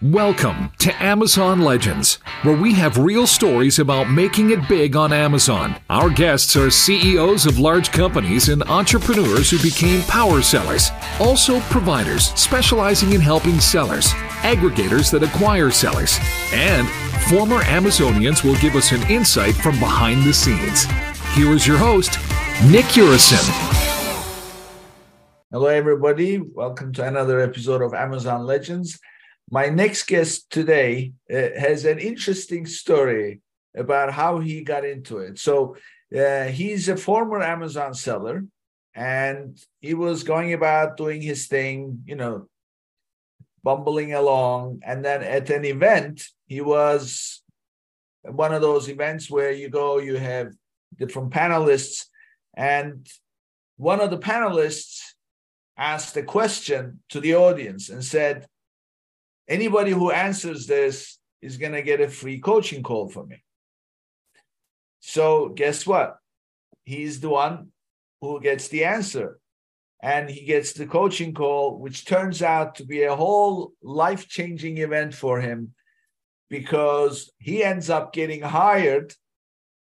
Welcome to Amazon Legends, where we have real stories about making it big on Amazon. Our guests are CEOs of large companies and entrepreneurs who became power sellers, also providers specializing in helping sellers, aggregators that acquire sellers, and former Amazonians will give us an insight from behind the scenes. Here is your host, Nick Urison. Hello, everybody. Welcome to another episode of Amazon Legends. My next guest today uh, has an interesting story about how he got into it. So, uh, he's a former Amazon seller and he was going about doing his thing, you know, bumbling along. And then at an event, he was one of those events where you go, you have different panelists, and one of the panelists asked a question to the audience and said, anybody who answers this is going to get a free coaching call from me. So, guess what? He's the one who gets the answer. And he gets the coaching call, which turns out to be a whole life changing event for him because he ends up getting hired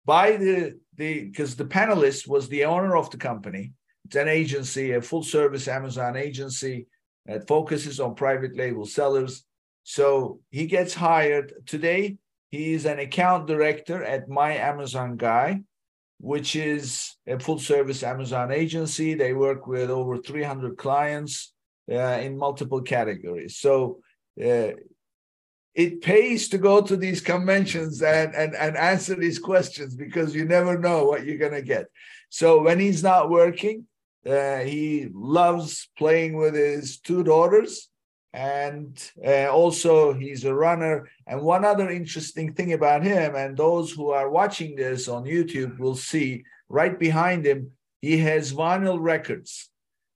by the the because the panelist was the owner of the company. It's an agency, a full service Amazon agency that focuses on private label sellers. So he gets hired today. he is an account director at My Amazon Guy, which is a full service Amazon agency. They work with over 300 clients uh, in multiple categories. So uh, it pays to go to these conventions and, and, and answer these questions because you never know what you're going to get. So when he's not working, uh, he loves playing with his two daughters and uh, also he's a runner. And one other interesting thing about him and those who are watching this on youtube will see right behind him he has vinyl records.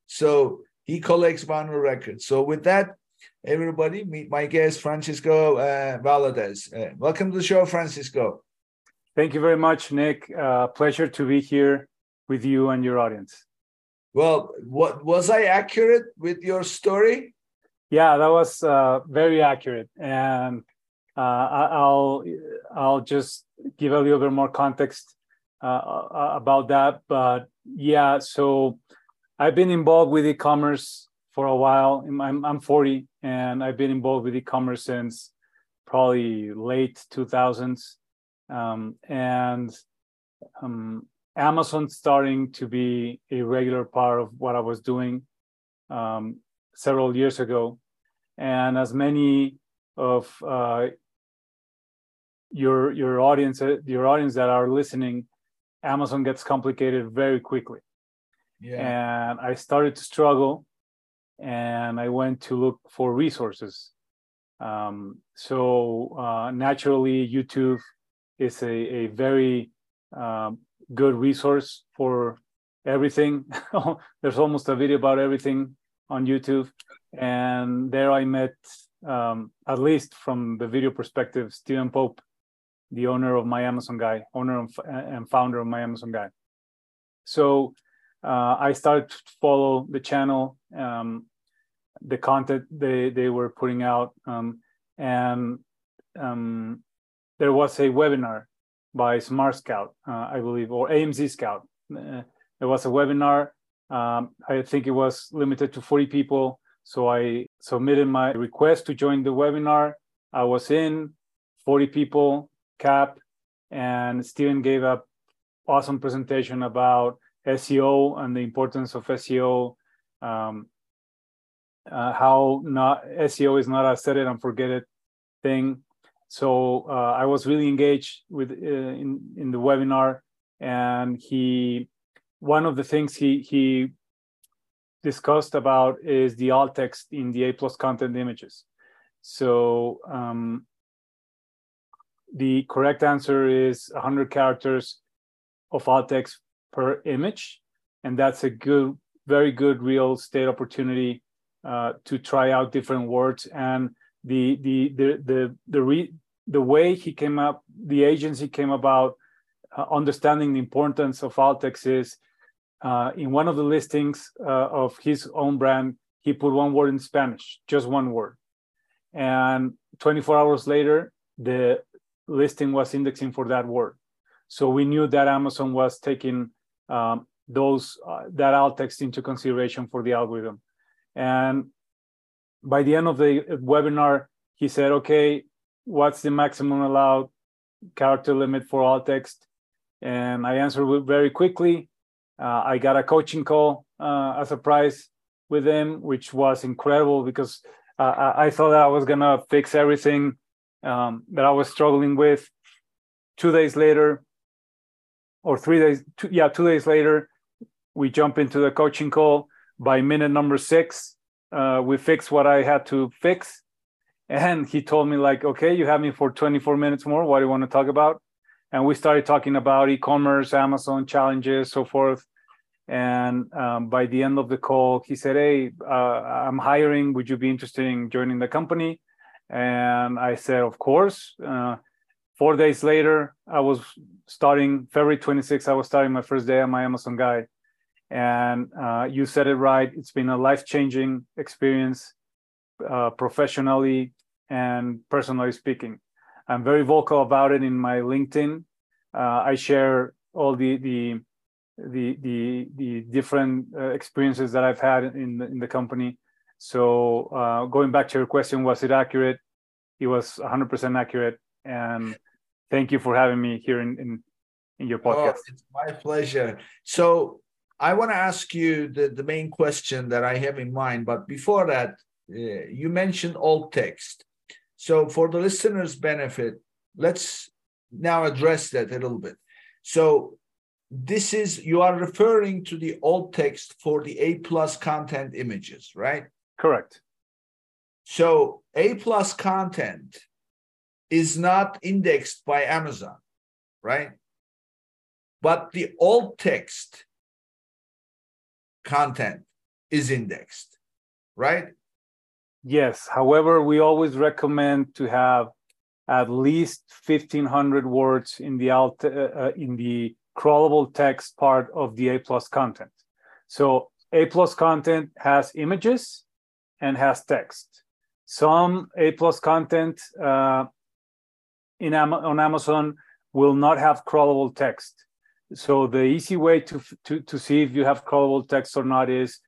So he collects vinyl records. So with that everybody meet my guest francisco uh, valadez. Uh, welcome to the show francisco. Thank you very much nick. Uh, pleasure to be here with you and your audience. Well what was i accurate with your story yeah, that was uh, very accurate, and uh, I'll I'll just give a little bit more context uh, uh, about that. But yeah, so I've been involved with e-commerce for a while. I'm I'm 40, and I've been involved with e-commerce since probably late 2000s, um, and um, Amazon starting to be a regular part of what I was doing. Um, several years ago, and as many of uh, your your audience your audience that are listening, Amazon gets complicated very quickly. Yeah. And I started to struggle, and I went to look for resources. Um, so uh, naturally, YouTube is a, a very um, good resource for everything. There's almost a video about everything on YouTube, and there I met, um, at least from the video perspective, Steven Pope, the owner of My Amazon Guy, owner and founder of My Amazon Guy. So uh, I started to follow the channel, um, the content they they were putting out, um, and um, there was a webinar by SmartScout, uh, I believe, or AMZ Scout. Uh, there was a webinar um, I think it was limited to 40 people. So I submitted my request to join the webinar. I was in 40 people cap, and Steven gave a awesome presentation about SEO and the importance of SEO. Um, uh, how not SEO is not a set it and forget it thing. So uh, I was really engaged with uh, in in the webinar, and he one of the things he he discussed about is the alt text in the A plus content images. So um, the correct answer is 100 characters of alt text per image, and that's a good, very good real estate opportunity uh, to try out different words. And the the the the the re, the way he came up, the agency came about uh, understanding the importance of alt text is uh, in one of the listings uh, of his own brand, he put one word in Spanish, just one word. and 24 hours later, the listing was indexing for that word. So we knew that Amazon was taking um, those uh, that alt text into consideration for the algorithm. And by the end of the webinar, he said, "Okay, what's the maximum allowed character limit for alt text?" And I answered very quickly. Uh, I got a coaching call uh, as a prize with him, which was incredible because uh, I thought that I was gonna fix everything um, that I was struggling with. Two days later, or three days, two, yeah, two days later, we jump into the coaching call. By minute number six, uh, we fixed what I had to fix, and he told me like, "Okay, you have me for 24 minutes more. What do you want to talk about?" And we started talking about e-commerce, Amazon challenges, so forth. And um, by the end of the call, he said, "Hey, uh, I'm hiring. Would you be interested in joining the company?" And I said, "Of course." Uh, four days later, I was starting February 26th. I was starting my first day on My Amazon Guy, and uh, you said it right. It's been a life-changing experience, uh, professionally and personally speaking. I'm very vocal about it in my LinkedIn. Uh, I share all the the the the the different uh, experiences that I've had in the, in the company. So uh, going back to your question, was it accurate? It was 100% accurate. And thank you for having me here in in, in your oh, podcast. Oh, it's my pleasure. So I want to ask you the, the main question that I have in mind. But before that, uh, you mentioned alt text. So for the listeners' benefit, let's now address that a little bit. So this is you are referring to the alt text for the A plus content images, right? Correct. So A plus content is not indexed by Amazon, right? But the alt text content is indexed, right? Yes. However, we always recommend to have at least 1500 words in the alt uh, uh, in the crawlable text part of the A plus content. So A plus content has images and has text. Some A plus content uh, in on Amazon will not have crawlable text. So the easy way to, to, to see if you have crawlable text or not is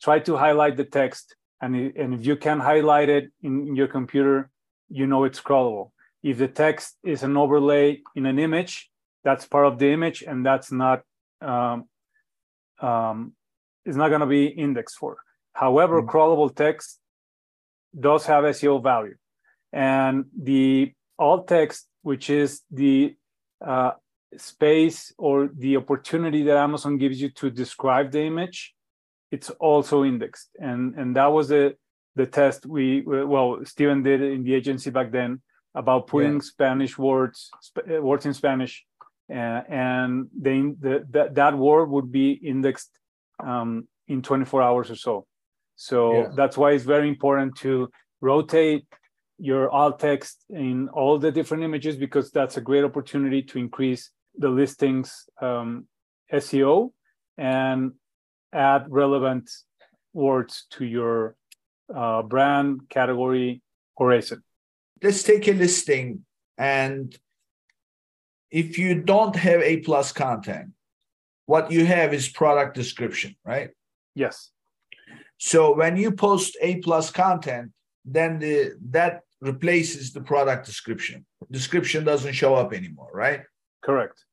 try to highlight the text. And, and if you can highlight it in, in your computer, you know it's crawlable. If the text is an overlay in an image, that's part of the image and that's not um, um, is not going to be indexed for. However, mm-hmm. crawlable text does have SEO value, and the alt text, which is the uh, space or the opportunity that Amazon gives you to describe the image, it's also indexed, and and that was the the test we well Steven did in the agency back then about putting yeah. Spanish words words in Spanish uh, and the, the, that, that word would be indexed um, in 24 hours or so. So yeah. that's why it's very important to rotate your alt text in all the different images because that's a great opportunity to increase the listings um, SEO and add relevant words to your uh, brand, category, or ASIN. Let's take a listing and if you don't have A plus content, what you have is product description, right? Yes. So when you post A plus content, then the that replaces the product description. Description doesn't show up anymore, right? Correct.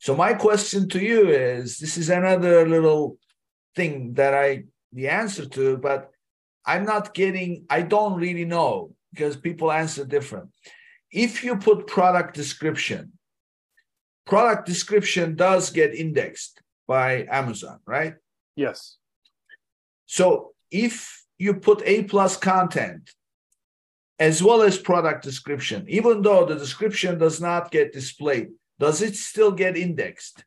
So my question to you is this is another little thing that I the answer to, but I'm not getting, I don't really know because people answer different. If you put product description product description does get indexed by Amazon, right? Yes. So if you put A plus content as well as product description, even though the description does not get displayed, does it still get indexed?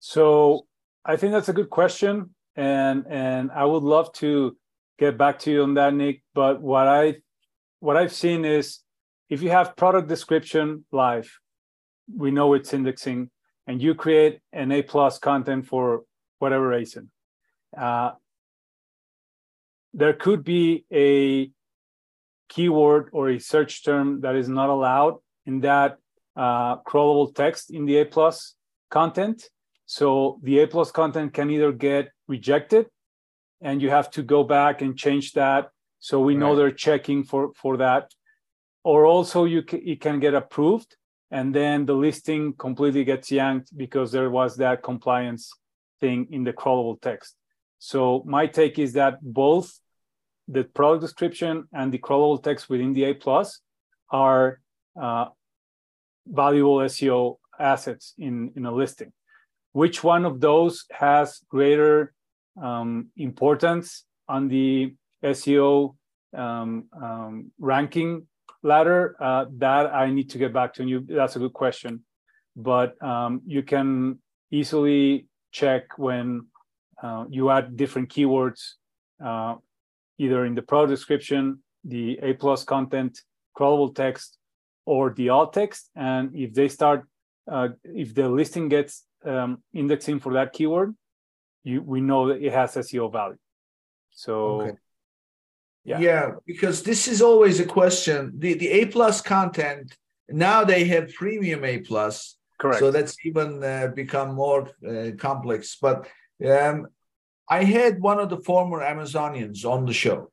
So I think that's a good question. And and I would love to get back to you on that, Nick. But what I what I've seen is if you have product description live we know it's indexing, and you create an A plus content for whatever reason. Uh, there could be a keyword or a search term that is not allowed in that uh, crawlable text in the A plus content. So the A plus content can either get rejected and you have to go back and change that. So we right. know they're checking for, for that. Or also you c- it can get approved and then the listing completely gets yanked because there was that compliance thing in the crawlable text. So my take is that both the product description and the crawlable text within the A plus are uh, valuable SEO assets in, in a listing. Which one of those has greater um, importance on the SEO um, um, ranking ladder? Uh, that I need to get back to you. That's a good question. But um, you can easily check when uh, you add different keywords, uh, either in the product description, the A plus content, crawlable text, or the alt text. And if they start, uh, if the listing gets um, indexing for that keyword, you we know that it has SEO value. So. Okay. Yeah. yeah, because this is always a question. The the A plus content now they have premium A plus, correct. So that's even uh, become more uh, complex. But um, I had one of the former Amazonians on the show,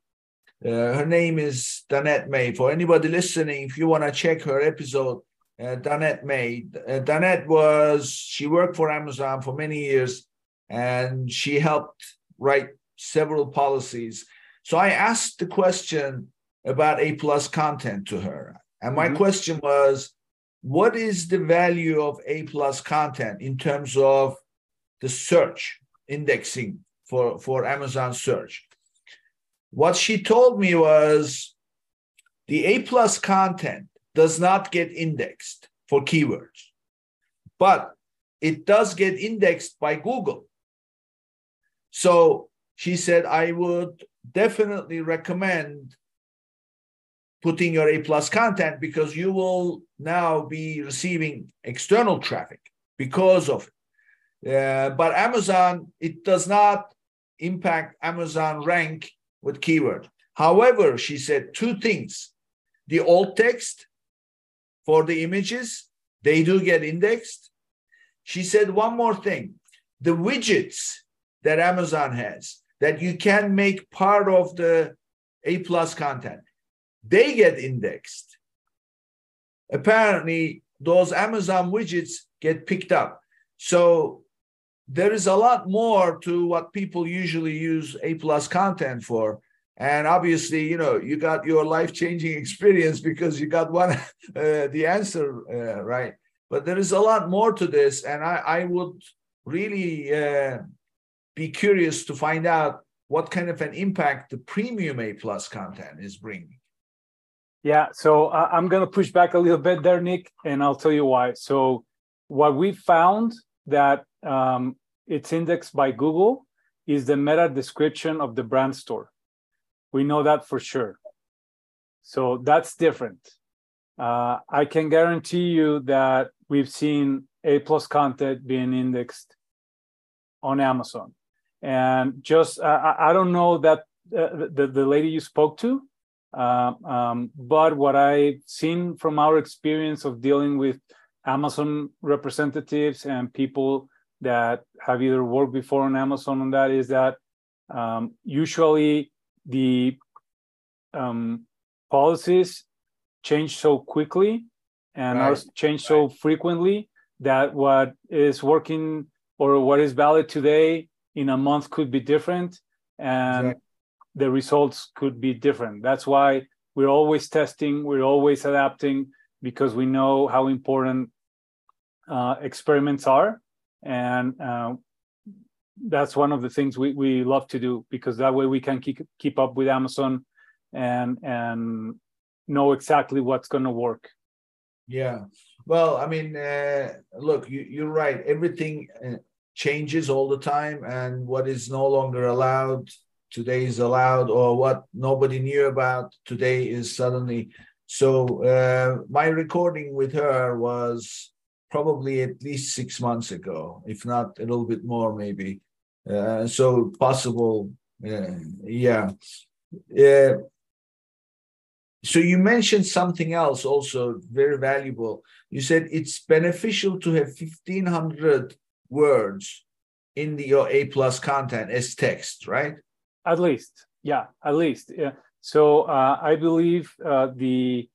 uh, her name is Danette May. For anybody listening, if you want to check her episode, uh, Danette May. Uh, Danette was, she worked for Amazon for many years and she helped write several policies. So I asked the question about A plus content to her. And my mm-hmm. question was, what is the value of A plus content in terms of the search indexing for, for Amazon search? What she told me was the A plus content does not get indexed for keywords, but it does get indexed by Google. So she said, I would definitely recommend putting your A plus content because you will now be receiving external traffic because of it. Uh, but Amazon, it does not impact Amazon rank with keyword. However, she said two things. The alt text for the images, they do get indexed. She said one more thing. The widgets that Amazon has that you can make part of the A plus content, they get indexed. Apparently, those Amazon widgets get picked up. So there is a lot more to what people usually use A plus content for. And obviously, you know, you got your life changing experience because you got one, uh, the answer uh, right. But there is a lot more to this. And I, I would really uh, be curious to find out what kind of an impact the premium A plus content is bringing. Yeah, so uh, I'm going to push back a little bit there, Nick, and I'll tell you why. So, what we found that um, it's indexed by Google is the meta description of the brand store. We know that for sure. So that's different. Uh, I can guarantee you that we've seen A plus content being indexed on Amazon. And just, uh, I don't know that uh, the, the lady you spoke to, uh, um, but what I've seen from our experience of dealing with Amazon representatives and people that have either worked before on Amazon on that is that um, usually the um, policies change so quickly and right. are changed so frequently that what is working or what is valid today in a month could be different and exactly. the results could be different that's why we're always testing we're always adapting because we know how important uh, experiments are and uh, that's one of the things we, we love to do because that way we can keep keep up with Amazon and and know exactly what's going to work. Yeah, well, I mean, uh, look, you, you're right. Everything uh, changes all the time, and what is no longer allowed today is allowed, or what nobody knew about today is suddenly. So uh, my recording with her was probably at least six months ago, if not a little bit more, maybe. Uh, so possible, uh, yeah. Uh, so you mentioned something else also very valuable. You said it's beneficial to have 1500 words in the, your A plus content as text, right? At least, yeah, at least. Yeah. So uh, I believe uh, the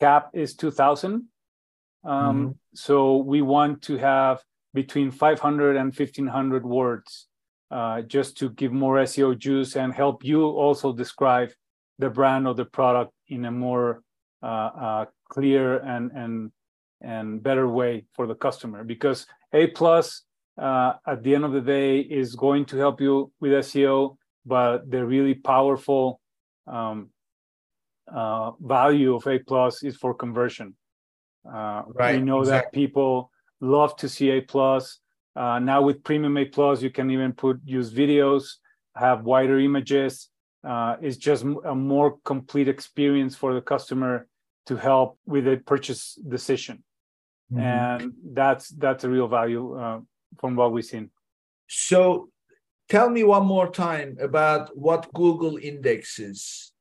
cap is 2000. Um, mm-hmm. So we want to have between 500 and 1500 words uh, just to give more SEO juice and help you also describe the brand or the product in a more uh, uh, clear and and and better way for the customer because a plus uh, at the end of the day is going to help you with seo but the really powerful um, uh, value of a plus is for conversion uh, right we know exactly. that people love to see a plus uh, now with premium a plus you can even put use videos have wider images. Uh, is just a more complete experience for the customer to help with a purchase decision. Mm-hmm. and that's that's a real value uh, from what we've seen. So tell me one more time about what google indexes.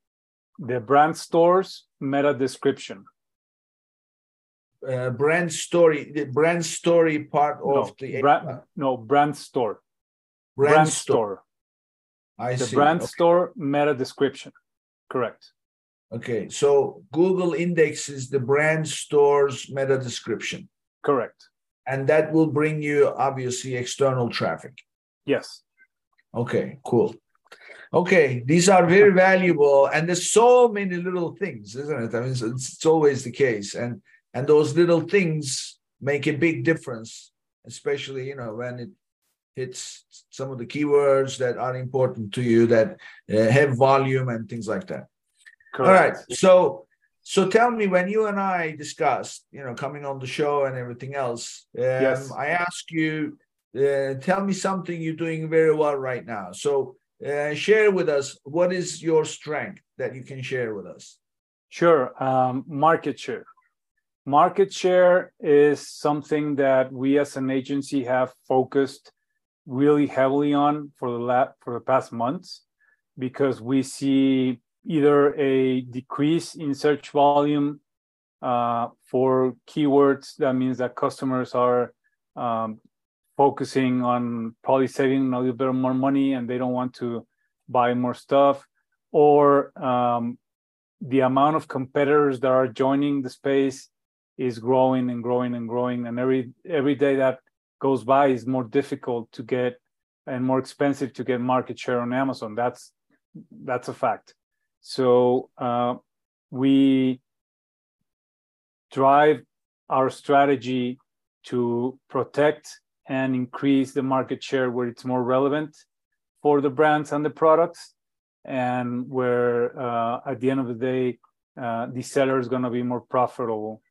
The brand stores meta description uh, brand story the brand story part of no, the brand, no brand store brand, brand store. store I the see. brand okay. store meta description. Correct. Okay, so Google indexes the brand store's meta description. Correct. And that will bring you obviously external traffic. Yes. Okay, cool. Okay, these are very valuable, and there's so many little things, isn't it? I mean, it's, it's always the case, and and those little things make a big difference, especially you know when it hits some of the keywords that are important to you that uh, have volume and things like that. Correct. All right. So so tell me when you and I discussed, you know, coming on the show and everything else, um, yes. I ask you, uh, tell me something you're doing very well right now. So uh, share with us what is your strength that you can share with us. Sure. Um, market share. Market share is something that we as an agency have focused really heavily on for the la- for the past months because we see either a decrease in search volume uh, for keywords. That means that customers are um, focusing on probably saving a little bit more money and they don't want to buy more stuff, or um, the amount of competitors that are joining the space is growing and growing and growing, and every every day that goes by is more difficult to get and more expensive to get market share on Amazon. That's that's a fact. So uh, we drive our strategy to protect and increase the market share where it's more relevant for the brands and the products, and where uh, at the end of the day, uh, the seller is going to be more profitable.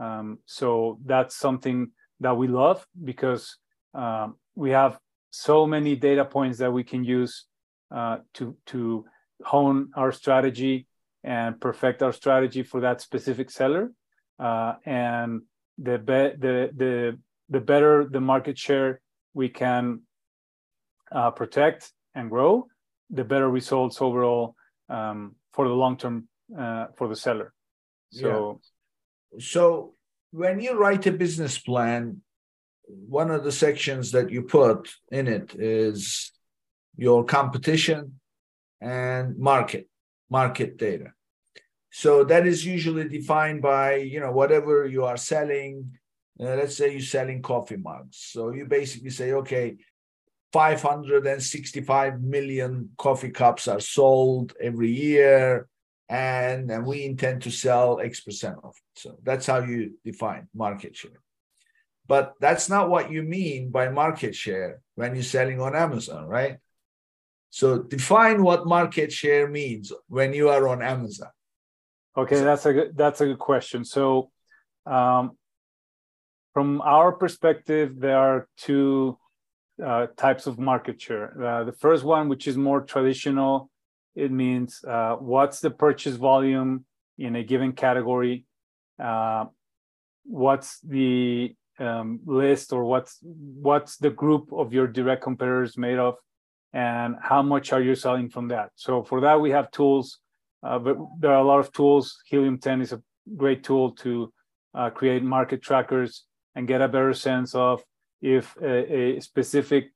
Um, so that's something that we love because um, we have so many data points that we can use uh, to to hone our strategy and perfect our strategy for that specific seller. Uh, and the be- the the the better the market share we can uh, protect and grow, the better results overall um, for the long term uh, for the seller. So, yeah. So when you write a business plan, one of the sections that you put in it is your competition and market, market data. So that is usually defined by, you know, whatever you are selling. Uh, let's say you're selling coffee mugs. So you basically say, okay, 565 million coffee cups are sold every year and, and we intend to sell X percent of it. So that's how you define market share. But that's not what you mean by market share when you're selling on Amazon, right? So define what market share means when you are on Amazon. Okay, so, that's a good, that's a good question. So, um, from our perspective, there are two uh, types of market share. Uh, the first one, which is more traditional, it means uh, what's the purchase volume in a given category, uh, what's the um, list, or what's what's the group of your direct competitors made of, and how much are you selling from that. So for that, we have tools uh, but there are a lot of tools. Helium 10 is a great tool to uh, create market trackers and get a better sense of if a, a specific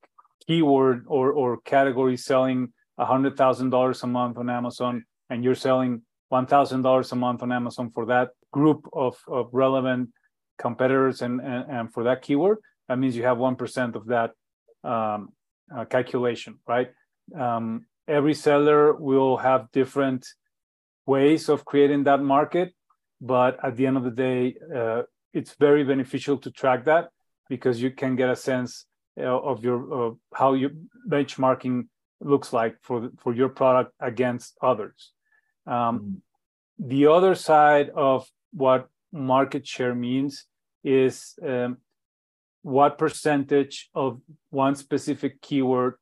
keyword or, or category selling $100,000 a month on Amazon and you're selling $1,000 a month on Amazon for that group of, of relevant competitors and, and, and for that keyword, that means you have 1% of that um, uh, calculation, right? Um, every seller will have different ways of creating that market, but at the end of the day, uh, it's very beneficial to track that because you can get a sense uh, of your how your benchmarking looks like for for your product against others. Um, mm. The other side of what market share means is um, what percentage of one specific keyword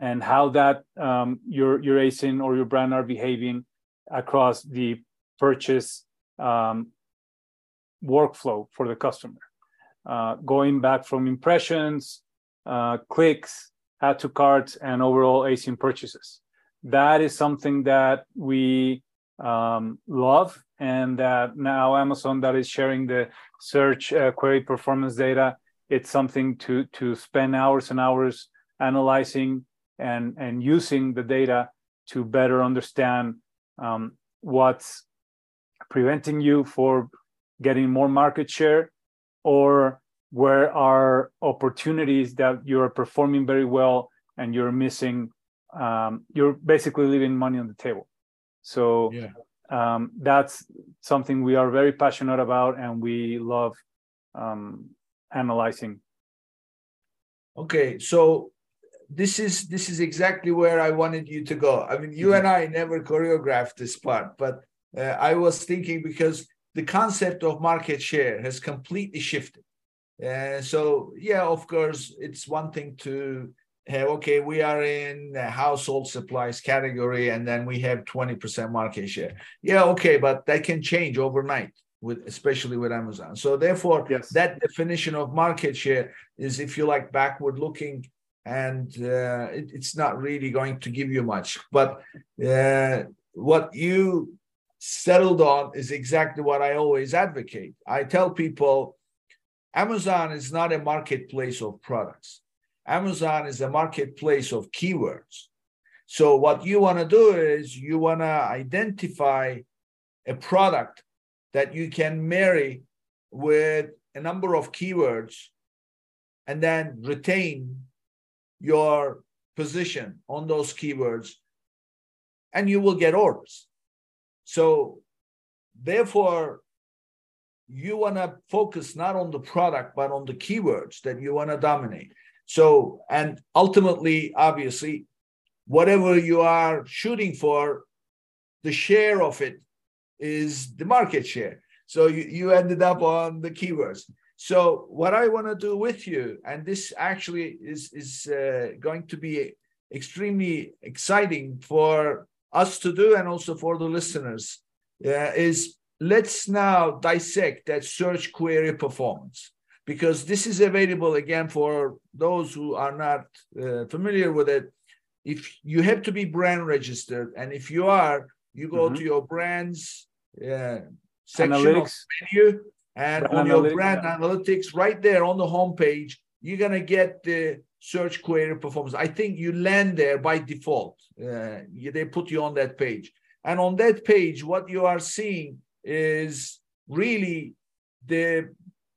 and how that um, your your ASIN or your brand are behaving across the purchase um, workflow for the customer. Uh, going back from impressions, uh, clicks, add to carts, and overall ASIN purchases. That is something that we um, love, and that now Amazon that is sharing the search uh, query performance data. It's something to to spend hours and hours analyzing and and using the data to better understand um, what's preventing you for getting more market share or where are opportunities that you're performing very well and you're missing um, you're basically leaving money on the table so yeah. um, that's something we are very passionate about and we love um, analyzing okay so this is this is exactly where I wanted you to go. I mean, you mm-hmm. and I never choreographed this part, but uh, I was thinking because the concept of market share has completely shifted. Uh, so yeah, of course, it's one thing to have okay, we are in household supplies category, and then we have twenty percent market share. Yeah, okay, but that can change overnight with especially with Amazon. So therefore, yes. that definition of market share is, if you like, backward looking and uh, it, it's not really going to give you much. But uh, what you settled on is exactly what I always advocate. I tell people Amazon is not a marketplace of products, Amazon is a marketplace of keywords. So, what you want to do is you want to identify a product that you can marry with a number of keywords and then retain your position on those keywords and you will get orders. So, therefore, you want to focus not on the product, but on the keywords that you want to dominate. So, and ultimately, obviously, whatever you are shooting for, the share of it is the market share. So, you, you ended up on the keywords. So what I want to do with you, and this actually is is uh, going to be extremely exciting for us to do, and also for the listeners, uh, is let's now dissect that search query performance because this is available again for those who are not uh, familiar with it. If you have to be brand registered, and if you are, you go mm-hmm. to your brands uh, section Analytics. of menu and brand on your brand yeah. analytics, right there on the homepage, you're gonna get the search query performance. I think you land there by default. Uh, they put you on that page, and on that page, what you are seeing is really the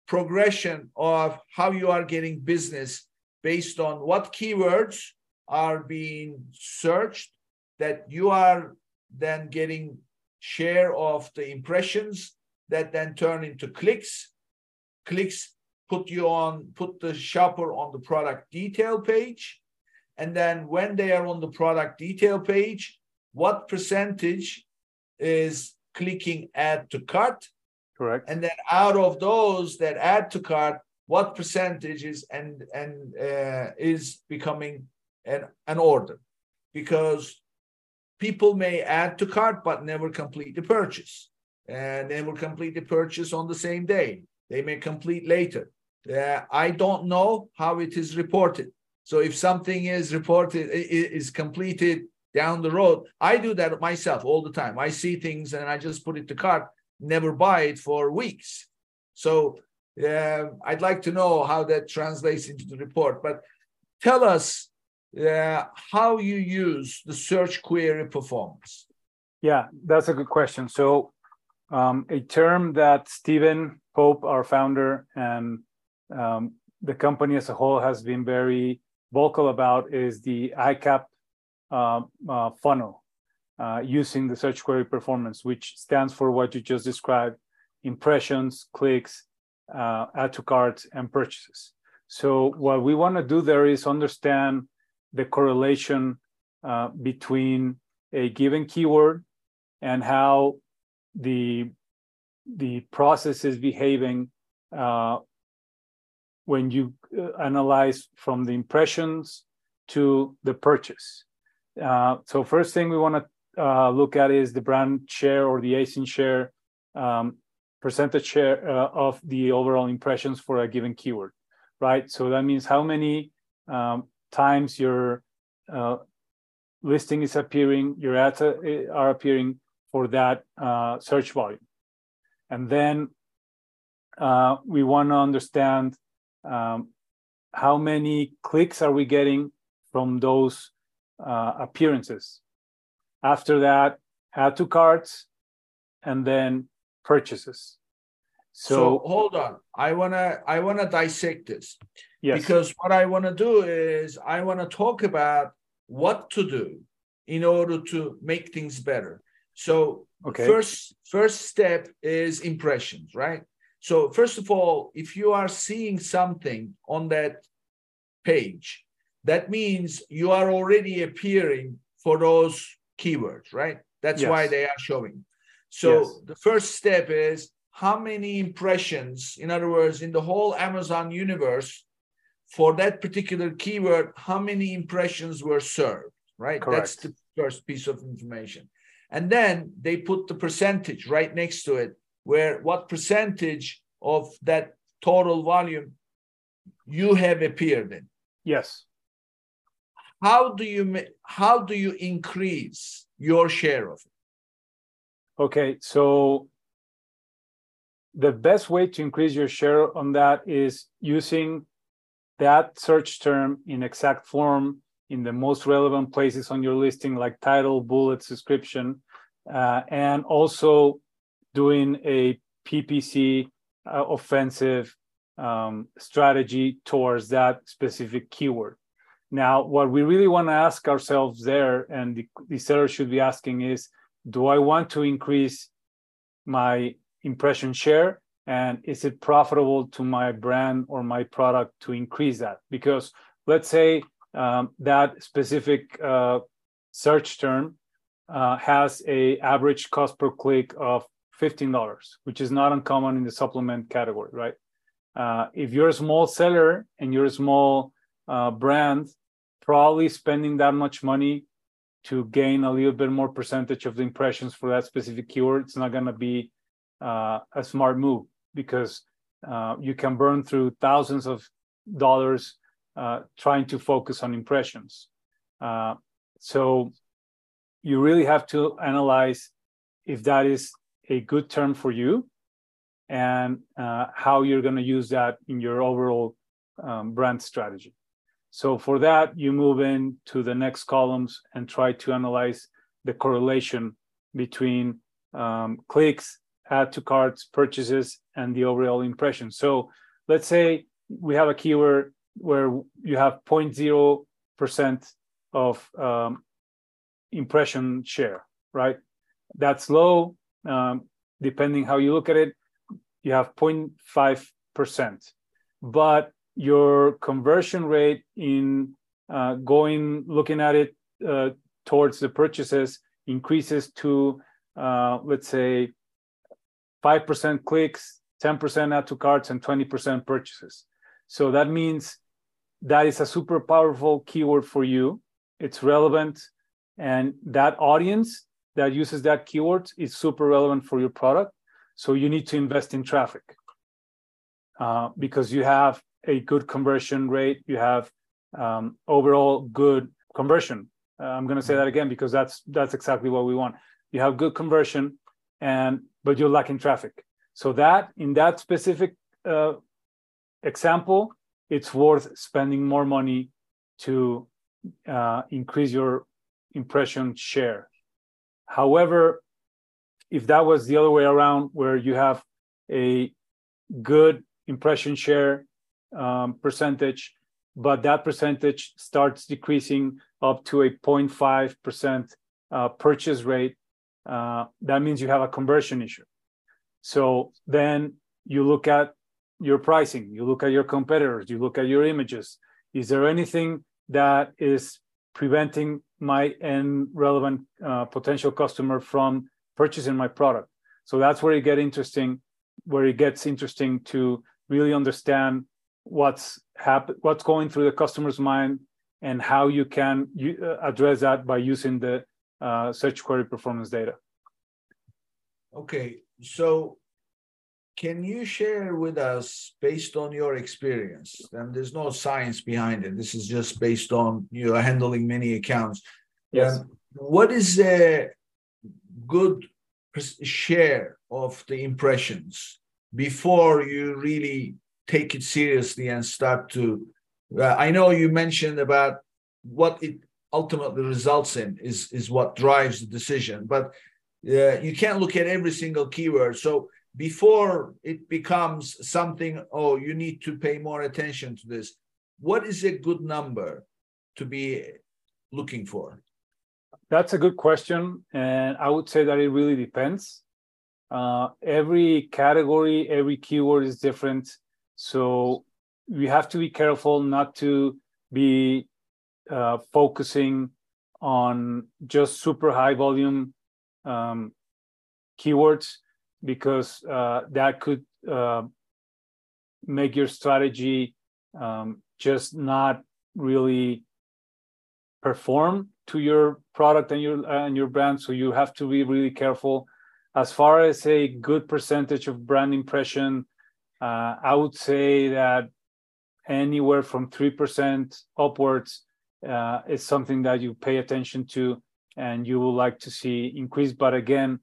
progression of how you are getting business based on what keywords are being searched that you are then getting share of the impressions that then turn into clicks. Clicks put you on, put the shopper on the product detail page. And then when they are on the product detail page, what percentage is clicking add to cart? Correct. And then out of those that add to cart, what percentage is and and uh, is becoming an, an order? Because people may add to cart but never complete the purchase and they will complete the purchase on the same day. They may complete later. Uh, I don't know how it is reported. So if something is reported is completed down the road. I do that myself all the time. I see things and I just put it to cart, never buy it for weeks. So uh, I'd like to know how that translates into the report. But tell us uh, how you use the search query performance. Yeah, that's a good question. So, um, a term that Steven Pope, our founder, and um, the company as a whole has been very vocal about is the ICAP funnel uh, using the search query performance, which stands for what you just described impressions, clicks, uh, add to carts, and purchases. So, what we want to do there is understand the correlation uh, between a given keyword and how the the process is behaving uh, when you uh, analyze from the impressions to the purchase. Uh, so first thing we want to uh, look at is the brand share or the ASIN share um, percentage share uh, of the overall impressions for a given keyword, right? So that means how many um, times your uh, listing is appearing, your ads are appearing for that uh, search volume. And then uh, we want to understand um, how many clicks are we getting from those uh, appearances. After that, add to carts, and then purchases. So, so hold on. I wanna I wanna dissect this. Yes. Because what I want to do is I want to talk about what to do in order to make things better. So okay. first first step is impressions, right? So first of all, if you are seeing something on that page, that means you are already appearing for those keywords, right? That's yes. why they are showing. So yes. the first step is how many impressions, in other words, in the whole Amazon universe, for that particular keyword, how many impressions were served, right? Correct. That's the first piece of information. And then they put the percentage right next to it, where what percentage of that total volume you have appeared in. Yes. How do you how do you increase your share of it? Okay, so the best way to increase your share on that is using that search term in exact form in the most relevant places on your listing, like title, bullet, description, uh, and also doing a PPC uh, offensive um, strategy towards that specific keyword. Now, what we really want to ask ourselves there, and the, the seller should be asking is, do I want to increase my impression share? And is it profitable to my brand or my product to increase that? Because let's say um, that specific uh, search term uh, has a average cost per click of $15 which is not uncommon in the supplement category right? Uh, if you're a small seller and you're a small uh, brand probably spending that much money to gain a little bit more percentage of the impressions for that specific keyword it's not going to be uh, a smart move because uh, you can burn through thousands of dollars uh, trying to focus on impressions. Uh, so you really have to analyze if that is a good term for you and uh, how you're going to use that in your overall um, brand strategy. So for that, you move into the next columns and try to analyze the correlation between um, clicks add to carts, purchases, and the overall impression. So let's say we have a keyword where you have 0.0% of um, impression share, right? That's low. Um, depending how you look at it, you have 0.5%. But your conversion rate in uh, going, looking at it uh, towards the purchases increases to, uh, let's say, 5% clicks, 10% add to carts, and 20% purchases. So that means that is a super powerful keyword for you. It's relevant. And that audience that uses that keyword is super relevant for your product. So you need to invest in traffic uh, because you have a good conversion rate, you have um, overall good conversion Uh, I'm going to say that again because that's that's exactly what we want. You have good conversion, and but you're lacking traffic. So that in that specific uh, example, it's worth spending more money to uh, increase your impression share. However, if that was the other way around, where you have a good impression share um, percentage, but that percentage starts decreasing up to a 0.5% uh, purchase rate, uh, that means you have a conversion issue. So then you look at your pricing, you look at your competitors, you look at your images. Is there anything that is preventing my end relevant uh, potential customer from purchasing my product? So that's where it get interesting, where it gets interesting to really understand what's happen, what's going through the customer's mind, and how you can uh, address that by using the uh, search query performance data. Okay, so can you share with us, based on your experience, and there's no science behind it, this is just based on you are handling many accounts. Yes. Um, what is a good share of the impressions before you really take it seriously and start to? Uh, I know you mentioned about what it ultimately results in is is what drives the decision, but uh, you can't look at every single keyword. So before it becomes something, oh, you need to pay more attention to this. What is a good number to be looking for? That's a good question. And I would say that it really depends. Uh, every category, every keyword is different. So we have to be careful not to be uh, focusing on just super high volume um, keywords because uh, that could uh, make your strategy um, just not really perform to your product and your and your brand. So you have to be really careful. As far as a good percentage of brand impression, uh, I would say that anywhere from three percent upwards uh, is something that you pay attention to and you would like to see increase. But again,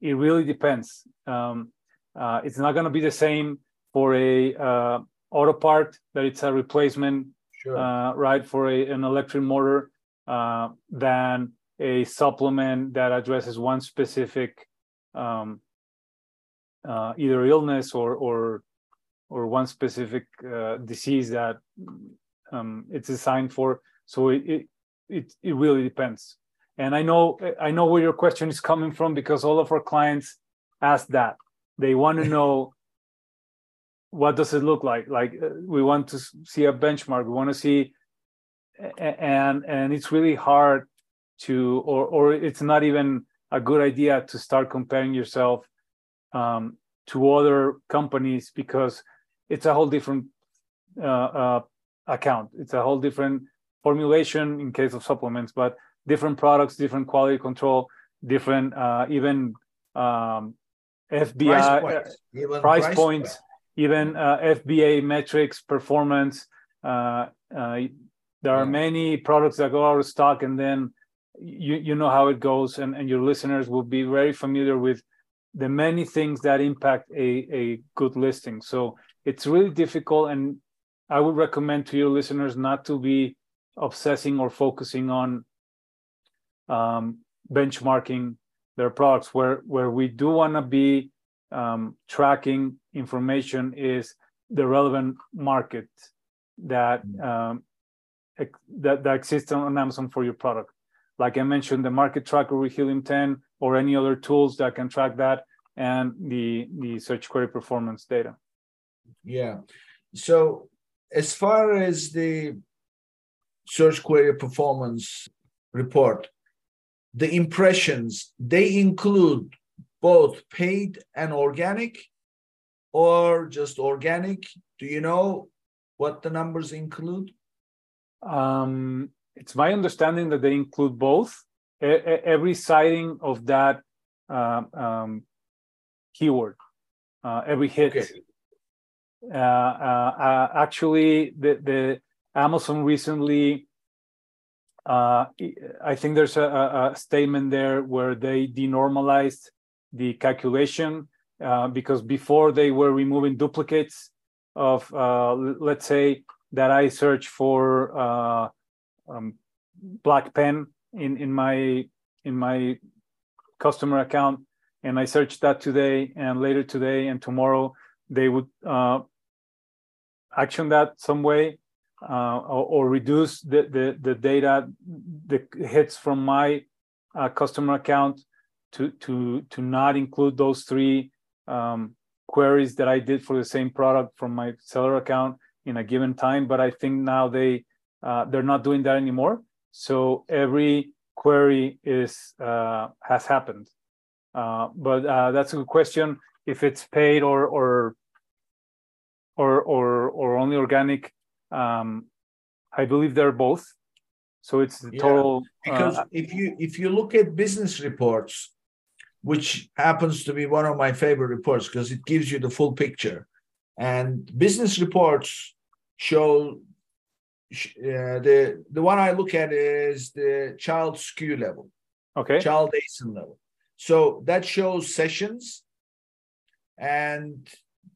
it really depends. Um, uh, it's not going to be the same for a uh, auto part that it's a replacement, sure. uh, right, for a, an electric motor uh, than a supplement that addresses one specific um, uh, either illness or or or one specific uh, disease that um, it's designed for. So it, it it really depends. And I know I know where your question is coming from because all of our clients ask that. They want to know what does it look like. Like uh, we want to see a benchmark. We want to see, and and it's really hard to, or or it's not even a good idea to start comparing yourself um, to other companies because it's a whole different uh, uh, account. It's a whole different formulation in case of supplements, but different products, different quality control, different uh, even um, FBA price points, even, price price points, point. even uh, FBA metrics, performance. Uh, uh, there are yeah. many products that go out of stock, and then you you know how it goes, and, and your listeners will be very familiar with the many things that impact a, a good listing. So it's really difficult, and I would recommend to your listeners not to be obsessing or focusing on um, benchmarking their products. Where where we do want to be um, tracking information is the relevant market that mm. um, that that exists on Amazon for your product. Like I mentioned, the market tracker with Helium 10 or any other tools that can track that and the the search query performance data. Yeah. So as far as the search query performance report, the impressions they include both paid and organic or just organic do you know what the numbers include um, it's my understanding that they include both every sighting of that uh, um, keyword uh, every hit okay. Uh, uh, uh actually the, the amazon recently uh, I think there's a, a, statement there where they denormalized the calculation uh, because before they were removing duplicates of, let's say that I search for um, black pen in in my in my customer account, and I search that today and later today and tomorrow they would uh, action that some way uh, or, or, reduce the, the, the data the hits from my uh, customer account to to to not include those three um, queries that I did for the same product from my seller account in a given time. But I think now they uh, they're not doing that anymore. So every query is uh, has happened. Uh, but that's a good question. If it's paid or or or or, or only organic, um, I believe they're both. So it's the total. Yeah, because uh, if you if you look at business reports, which happens to be one of my favorite reports because it gives you the full picture, and business reports show uh, the the one I look at is the child SKU level, okay, child ASIN level. So that shows sessions, and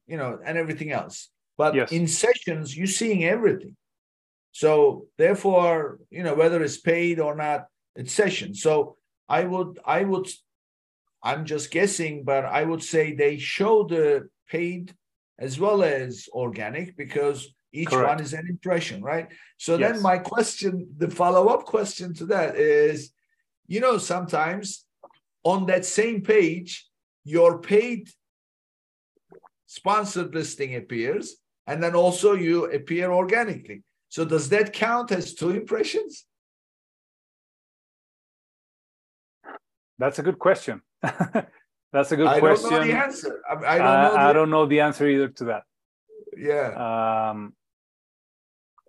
you know, and everything else. But yes. in sessions, you're seeing everything. So therefore, you know, whether it's paid or not, it's session. So I would, I would, I'm just guessing, but I would say they show the paid as well as organic because each Correct. one is an impression, right? So yes. then my question, the follow-up question to that is, you know, sometimes on that same page, your paid sponsored listing appears, and then also you appear organically. So does that count as two impressions? That's a good question. That's a good I question. I don't know the answer. I, I don't know. The... I don't know the answer either to that. Yeah. Um,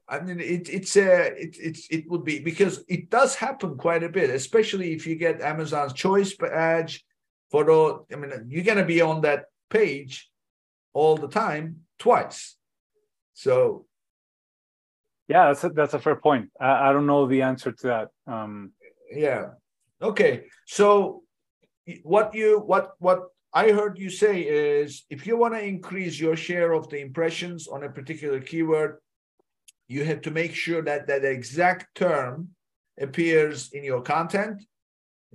I mean, it, it's a, it, it's, it would be because it does happen quite a bit, especially if you get Amazon's choice badge for the. I mean, you're gonna be on that page all the time twice. So yeah, that's a, that's a fair point. I, I don't know the answer to that. Um, yeah. Okay. So what you what what I heard you say is if you want to increase your share of the impressions on a particular keyword, you have to make sure that that exact term appears in your content,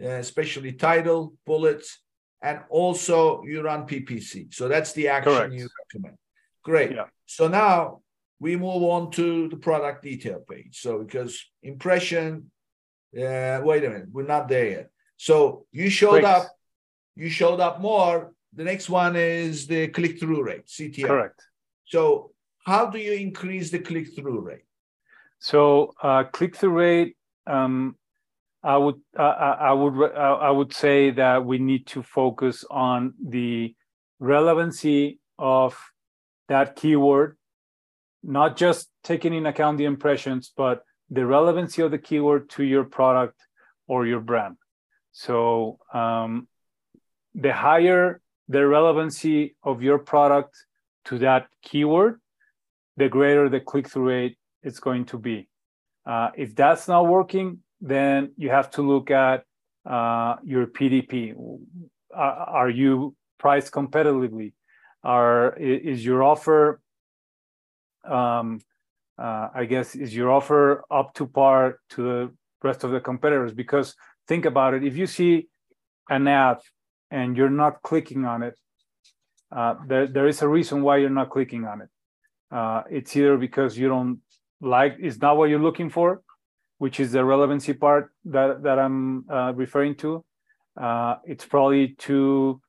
uh, especially title, bullets, and also you run PPC. So that's the action Correct. you recommend. Great. Yeah. So now we move on to the product detail page. So because impression, uh, wait a minute, we're not there yet. So you showed up, you showed up more. The next one is the click-through rate, CTR. Correct. So how do you increase the click-through rate? So uh, click-through rate, um, I would I would I would say that we need to focus on the relevancy of that keyword not just taking in account the impressions, but the relevancy of the keyword to your product or your brand. So um, the higher the relevancy of your product to that keyword, the greater the click-through rate is going to be. Uh, if that's not working, then you have to look at uh, your PDP. Are, are you priced competitively? Are is your offer um, uh, I guess, is your offer up to par to the rest of the competitors? Because think about it, if you see an ad and you're not clicking on it, uh, there, there is a reason why you're not clicking on it. Uh, it's either because you don't like, it's not what you're looking for, which is the relevancy part that, that I'm uh, referring to. Uh, it's probably too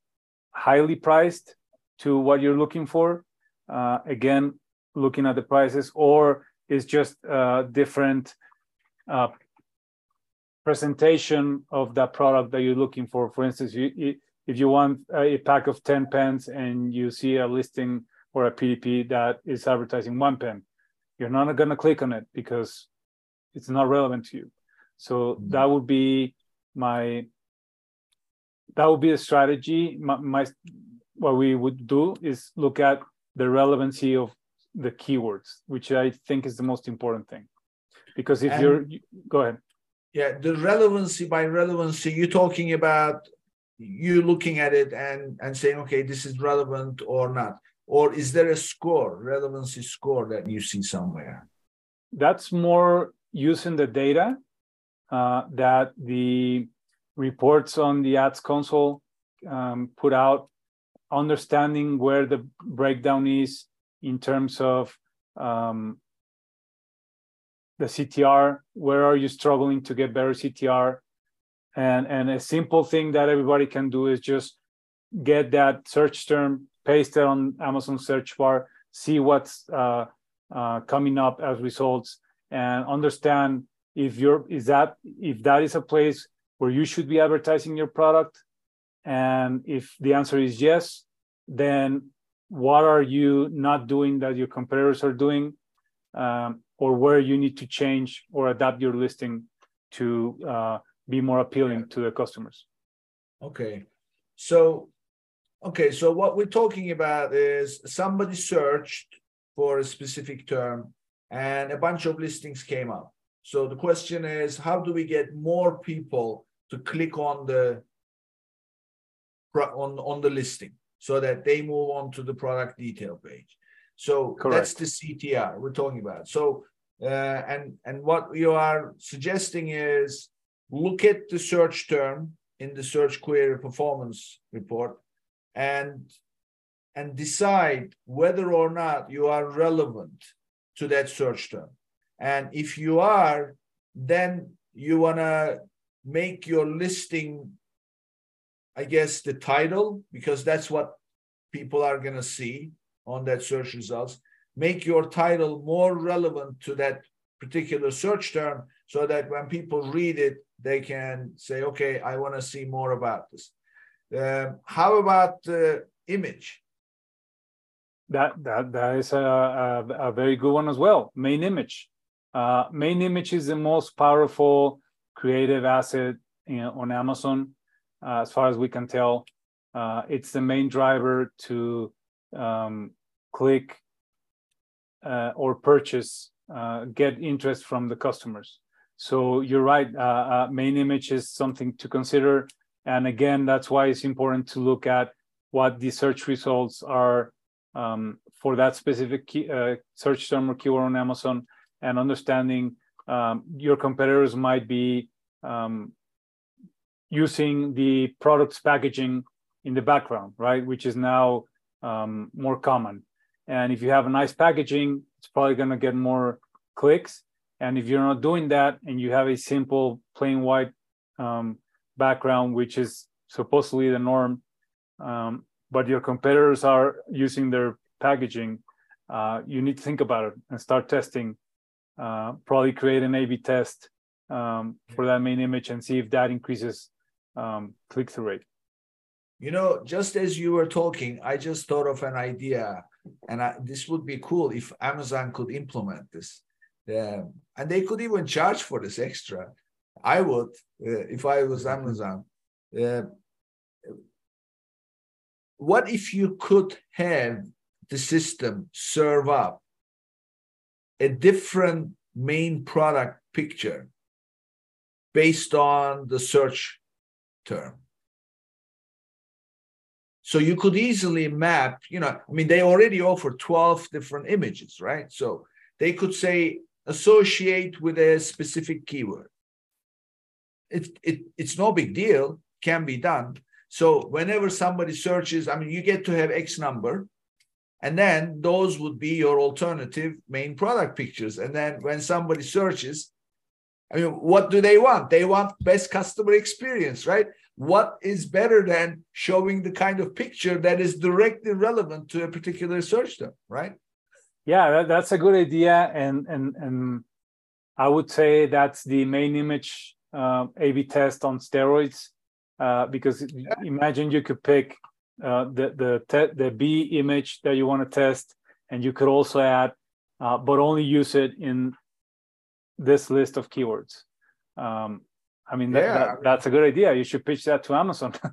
highly priced to what you're looking for. Uh, again, looking at the prices, or is just a different uh, presentation of that product that you're looking for. For instance, you, if you want a pack of 10 pens and you see a listing or a PDP that is advertising one pen, you're not going to click on it because it's not relevant to you. So mm-hmm. that would be my that would be a strategy. My, my what we would do is look at the relevancy of the keywords, which I think is the most important thing. Because if and, you're, you, go ahead. yeah, the relevancy by relevancy, you're talking about you looking at it and and saying, okay, this is relevant or not, or is there a score, relevancy score that you see somewhere? That's more using the data uh, that the reports on the ads console um, put out, understanding where the breakdown is in terms of um, the CTR, where are you struggling to get better CTR? And, and a simple thing that everybody can do is just get that search term, paste it on Amazon search bar, see what's uh, uh, coming up as results, and understand if you're is that if that is a place where you should be advertising your product, and if the answer is yes, then what are you not doing that your competitors are doing? Um, or where you need to change or adapt your listing to uh, be more appealing to the customers. Okay, so okay, so what we're talking about is somebody searched for a specific term, and a bunch of listings came up. So the question is, how do we get more people to click on the on on the listing so that they move on to the product detail page? So Correct. that's the CTR we're talking about. So uh, and and what you are suggesting is look at the search term in the search query performance report and and decide whether or not you are relevant to that search term. And if you are, then you want to make your listing, I guess, the title, because that's what people are going to see on that search results. Make your title more relevant to that particular search term so that when people read it, they can say, okay, I want to see more about this. Uh, how about the image? That, that, that is a, a, a, very good one as well. Main image. Uh, main image is the most powerful creative asset on Amazon, uh, as far as we can tell. Uh, it's the main driver to um, click uh, or purchase, uh, get interest from the customers. So you're right. Uh, main image is something to consider, and again, that's why it's important to look at what the search results are um, for that specific key, uh, search term or keyword on Amazon, and understanding um, your competitors might be um, using the product's packaging in the background, right? Which is now um, more common. And if you have a nice packaging, it's probably going to get more clicks. And if you're not doing that and you have a simple plain white um, background, which is supposedly the norm, um, but your competitors are using their packaging, uh, you need to think about it and start testing. Uh, probably create an A/B test um, for that main image and see if that increases um, click-through rate. You know, just as you were talking, I just thought of an idea, and I, this would be cool if Amazon could implement this. Um, and they could even charge for this extra. I would, uh, if I was Amazon. Uh, what if you could have the system serve up a different main product picture based on the search term? So you could easily map, you know, I mean, they already offer 12 different images, right? So they could say associate with a specific keyword. It, it, it's no big deal, can be done. So whenever somebody searches, I mean, you get to have X number, and then those would be your alternative main product pictures. And then when somebody searches, I mean, what do they want? They want best customer experience, right? what is better than showing the kind of picture that is directly relevant to a particular search term, right? Yeah, that, that's a good idea, and and and I would say that's the main image uh, A/B test on steroids, uh, because yeah. imagine you could pick uh, the the te- the B image that you want to test, and you could also add, uh, but only use it in this list of keywords. Um, I mean, that, yeah, that, that's a good idea. You should pitch that to Amazon.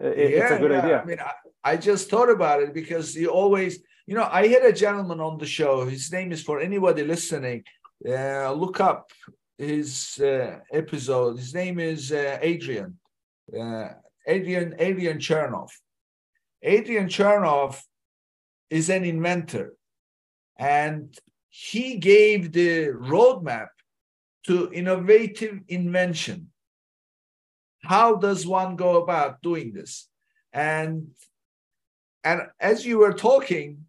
it, yeah, it's a good idea. I mean, I, I, just thought about it because you always, you know, I had a gentleman on the show. His name is for anybody listening. Uh, look up his uh, episode. His name is uh, Adrian. Uh, Adrian Adrian Chernov. Adrian Chernov is an inventor, and he gave the roadmap to innovative invention. How does one go about doing this? And and as you were talking,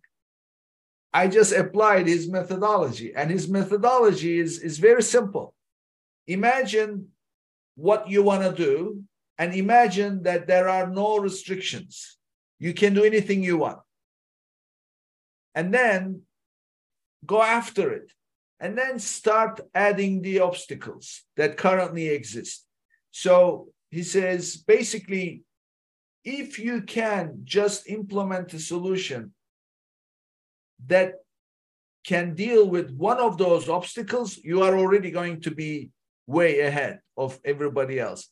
I just applied his methodology, and his methodology is, is very simple. Imagine what you want to do, and imagine that there are no restrictions. You can do anything you want. And then go after it. And then start adding the obstacles that currently exist. So he says basically, if you can just implement a solution that can deal with one of those obstacles, you are already going to be way ahead of everybody else.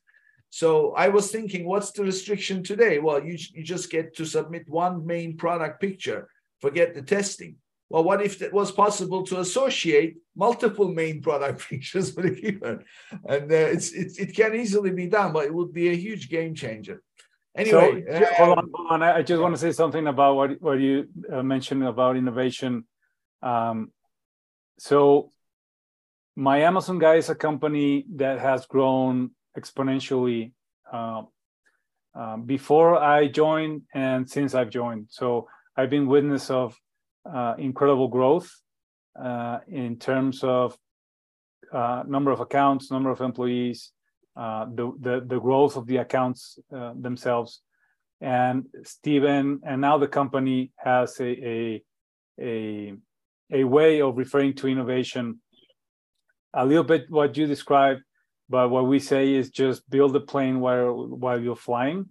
So I was thinking, what's the restriction today? Well, you, you just get to submit one main product picture, forget the testing. Well, what if it was possible to associate multiple main product pictures with a keyword? And uh, it's, it's, it can easily be done, but it would be a huge game changer. Anyway, so, uh, hold on, hold on. I just want to say something about what what you uh, mentioned about innovation. Um, so, My Amazon Guy is a company that has grown exponentially uh, uh, before I joined and since I've joined. So, I've been witness of uh, incredible growth uh, in terms of number of accounts, number of employees, uh, the, the, the growth of the accounts uh, themselves. And Steven, and now the company has a, a, a, a way of referring to innovation a little bit what you described, but what we say is just build a plane while while you're flying,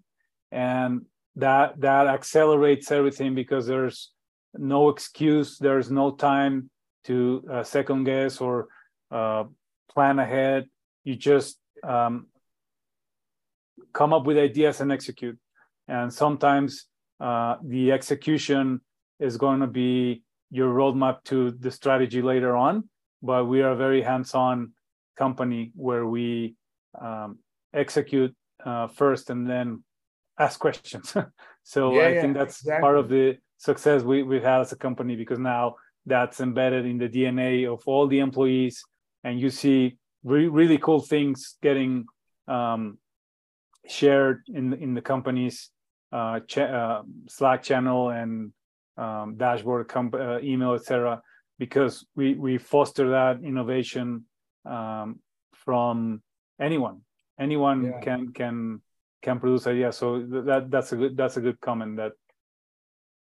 and that that accelerates everything because there's no excuse, there's no time to uh, second guess or uh, plan ahead. You just um, come up with ideas and execute. And sometimes uh, the execution is going to be your roadmap to the strategy later on. But we are very hands-on company where we um, execute uh, first and then ask questions. so yeah, I yeah, think that's exactly. part of the success we, we've had as a company because now that's embedded in the DNA of all the employees, and you see re- really cool things getting um, shared in in the company's uh, ch- uh, Slack channel and um, dashboard, comp- uh, email, etc. Because we we foster that innovation um, from anyone. Anyone yeah. can can can produce ideas. So that that's a good that's a good comment. That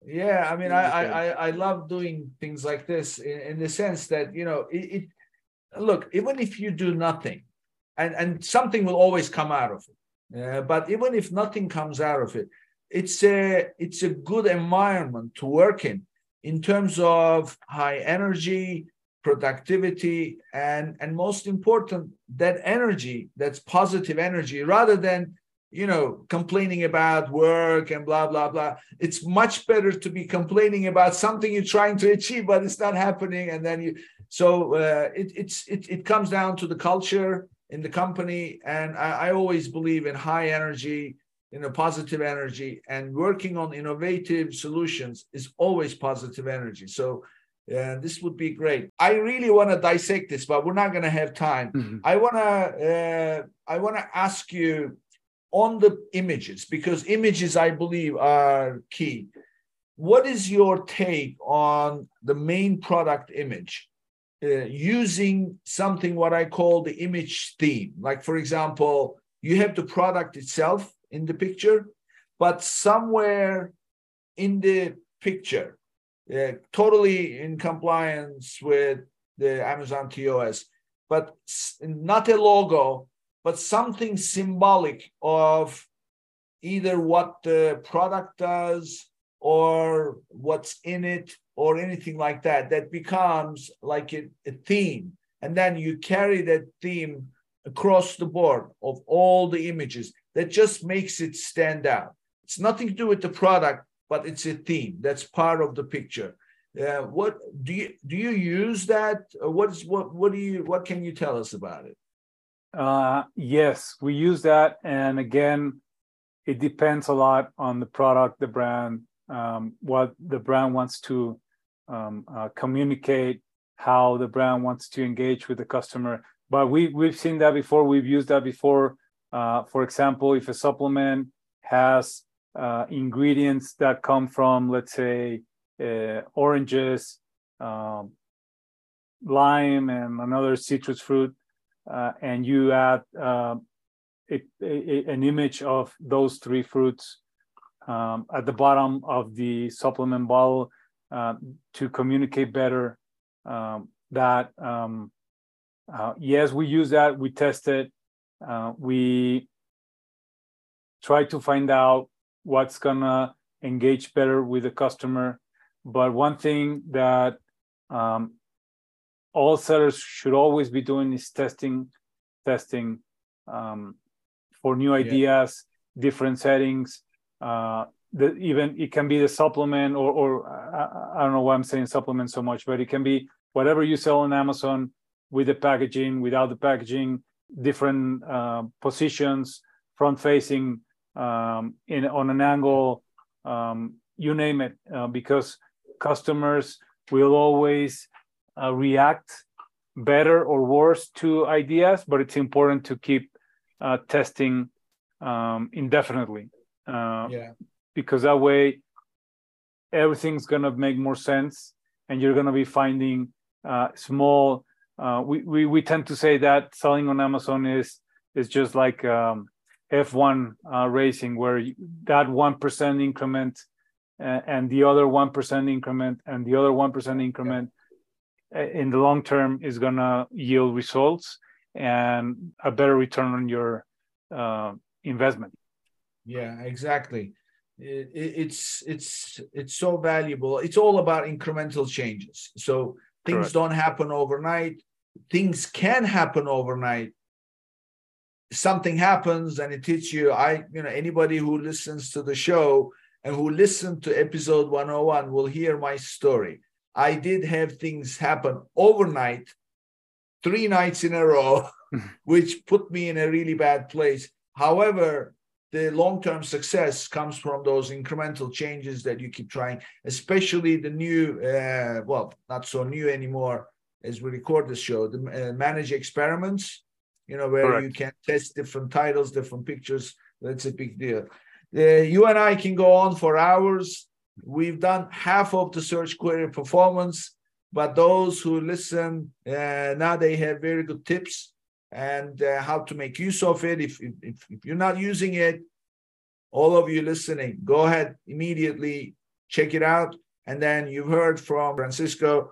yeah, I mean, I I I love doing things like this in, in the sense that you know it, it look, even if you do nothing, and, and something will always come out of it. Uh, but even if nothing comes out of it, it's a it's a good environment to work in in terms of high energy, productivity, and and most important, that energy, that's positive energy, rather than you know complaining about work and blah blah blah it's much better to be complaining about something you're trying to achieve but it's not happening and then you so uh, it, it's it, it comes down to the culture in the company, and I, I always believe in high energy, you know, positive energy, and working on innovative solutions is always positive energy. So. Uh, this would be great. I really want to dissect this, but we're not going to have time. Mm-hmm. I want to uh, I want to ask you on the images because images, I believe, are key. What is your take on the main product image? uh, using something what I call the image theme. Like, for example, you have the product itself in the picture, but somewhere in the picture, totally in compliance with the Amazon TOS, but not a logo, but something symbolic of either what the product does or what's in it or anything like that that becomes like a, a, theme. And then you carry that theme across the board of all the images that just makes it stand out. It's nothing to do with the product but it's a theme. That's part of the picture. Uh, what do you do you use that? What's what what do you what can you tell us about it? Uh, yes we use that. And again it depends a lot on the product the brand um, what the brand wants to um, uh, communicate how the brand wants to engage with the customer. But we we've seen that before. We've used that before. Uh, for example if a supplement has uh, ingredients that come from let's say uh, oranges um, lime and another citrus fruit uh, and you add a, a, an image of those three fruits um, at the bottom of the supplement bottle uh, to communicate better um, that um, uh, yes we use that we test it uh, we try to find out what's gonna engage better with the customer but one thing that um, all sellers should always be doing is testing testing um, for new ideas yeah. different settings uh, the, even it can be the supplement or, or I, I, don't know why i'm saying supplement so much but it can be whatever you sell on amazon with the packaging without the packaging different uh, positions front facing um, in on an angle um, you name it uh, because customers will always uh, react better or worse to ideas but it's important to keep uh, testing um, indefinitely uh, yeah. because that way everything's going to make more sense and you're going to be finding uh, small uh, we, we we tend to say that selling on amazon is is just like um, f1 uh, racing where that 1% increment uh, and the other 1% increment and the other 1% increment yeah. Uh, in the long term is going to yield results and a better return on your uh, investment. Yeah exactly. It, it's it's it's so valuable. It's all about incremental changes. So things Correct. don't happen overnight. Things can happen overnight something happens and it hits you i you know anybody who listens to the show and who listened to episode 101 will hear my story. I did have things happen overnight three nights in a row which put me in a really bad place. However the long-term success comes from those incremental changes that you keep trying especially the new uh, well not so new anymore as we record this show the uh, manage experiments you know where Correct. you can test different titles different pictures that's a big deal uh, you and i can go on for hours we've done half of the search query performance but those who listen uh, now they have very good tips and uh, how to make use of it. If, if, if you're not using it, all of you listening, go ahead immediately, check it out. And then you've heard from Francisco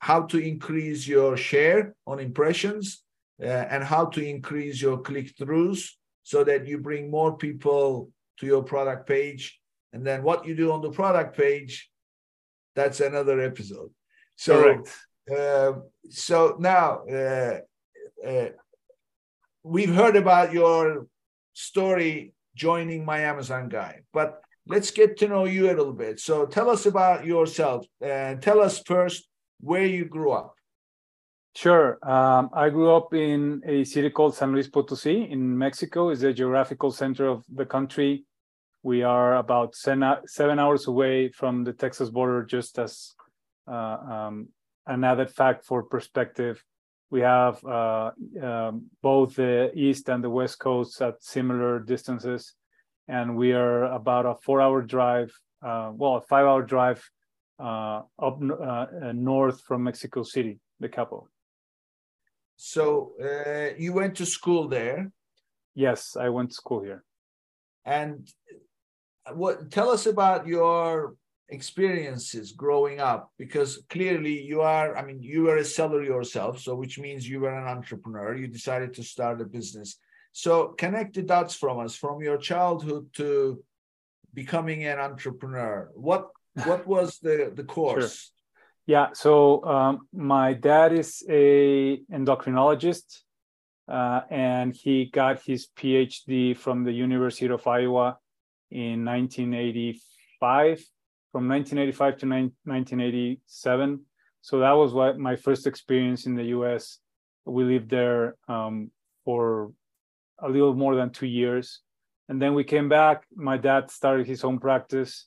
how to increase your share on impressions and how to increase your click throughs so that you bring more people to your product page. And then what you do on the product page, that's another episode. So, uh, so now uh, uh we've heard about your story joining My Amazon Guy, but let's get to know you a little bit. So tell us about yourself and tell us first where you grew up. Sure. Um, I grew up in a city called San Luis Potosi in Mexico. It's the geographical center of the country. We are about seven hours away from the Texas border, just as uh, um, an added fact for perspective we have uh, um, both the east and the west coasts at similar distances and we are about a four hour drive uh, well a five hour drive uh, up uh, north from mexico city the capital so uh, you went to school there? Yes i went to school here. And what tell us about your experiences growing up because clearly you are i mean you were a seller yourself so which means you were an entrepreneur. You decided to start a business. So connect the dots from us from your childhood to becoming an entrepreneur. What what was the the course? Sure. Yeah so um, my dad is a endocrinologist uh, and he got his phd from the university of iowa in 1985 from 1985 to 1987. So that was what my first experience in the U.S. We lived there um, for a little more than two years, and then we came back. My dad started his own practice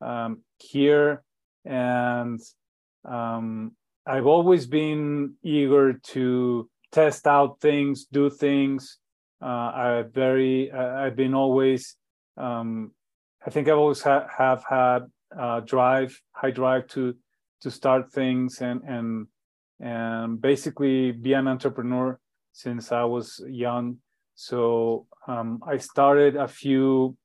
um, here, and um, I've always been eager to test out things, do things. Uh, I very, I've been always, um, I think I've always ha- have had uh, drive, high drive to to start things and and and basically be an entrepreneur since I was young. So um, I started a few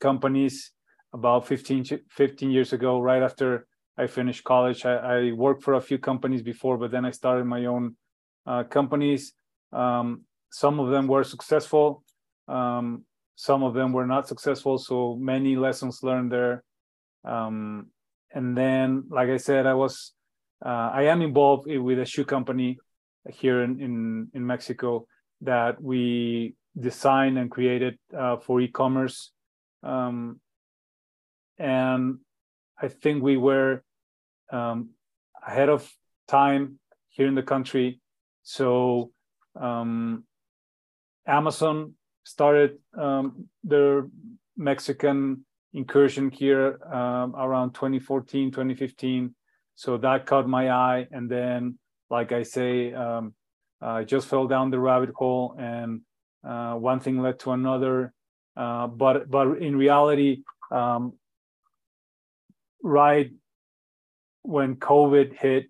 companies about 15, 15 years ago, right after I finished college. I, I, worked for a few companies before, but then I started my own uh, companies. Um, some of them were successful, um, some of them were not successful. So many lessons learned there. Um, and then, like I said, I was uh, I am involved with a shoe company here in in, in Mexico that we designed and created uh, for e-commerce. Um, and I think we were um, ahead of time here in the country. So um, Amazon started um, their Mexican incursion here um, around 2014, 2015. So that caught my eye. And then, like I say, um, I just fell down the rabbit hole and uh, one thing led to another. Uh, but but in reality, um, right when COVID hit,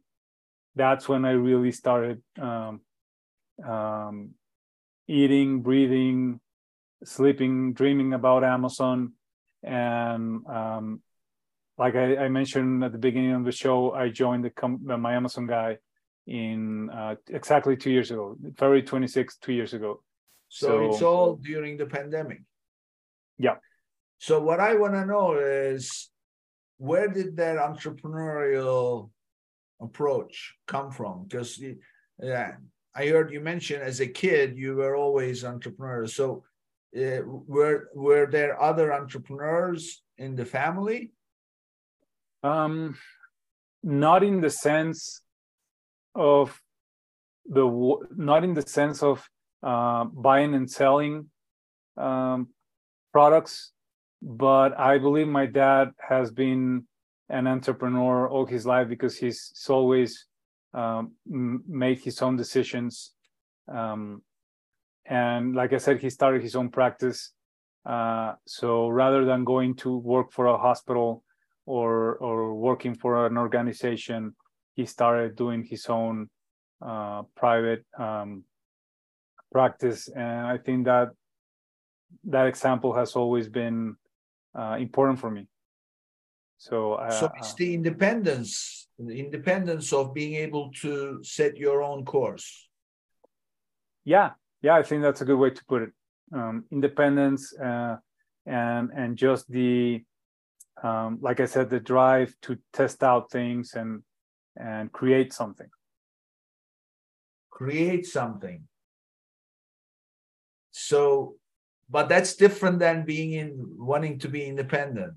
that's when I really started um, um, eating, breathing, sleeping, dreaming about Amazon. And um, like I, I, mentioned at the beginning of the show, I joined the com- My Amazon Guy in uh, exactly two years ago, February 26, two years ago. So, so it's all during the pandemic. Yeah. So what I want to know is where did that entrepreneurial approach come from? Because yeah, I heard you mention as a kid you were always entrepreneur. So uh, were were there other entrepreneurs in the family? Um, not in the sense of the not in the sense of uh, buying and selling um, products but I believe my dad has been an entrepreneur all his life because he's, always um, made his own decisions. Um, and like I said, he started his own practice. Uh, so rather than going to work for a hospital or or working for an organization, he started doing his own uh, private um, practice. And I think that that example has always been uh, important for me. So, uh, so it's the independence, the independence of being able to set your own course. Yeah, yeah, I think that's a good way to put it. Um, independence uh, and and just the, um, like I said, the drive to test out things and and create something. Create something. So but that's different than being in wanting to be independent.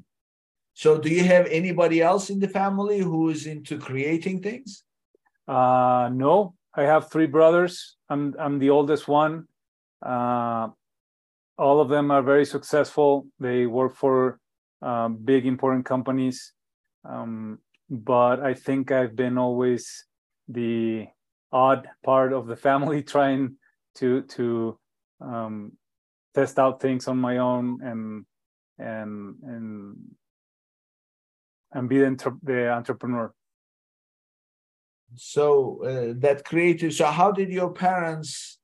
So do you have anybody else in the family who is into creating things? Uh no i have three brothers. I'm i'm the oldest one. Uh all of them are very successful. They work for um, big important companies. Um, but i think i've been always the odd part of the family trying to to um, test out things on my own and and and and be the, the entrepreneur. So uh, that creative so how did your parents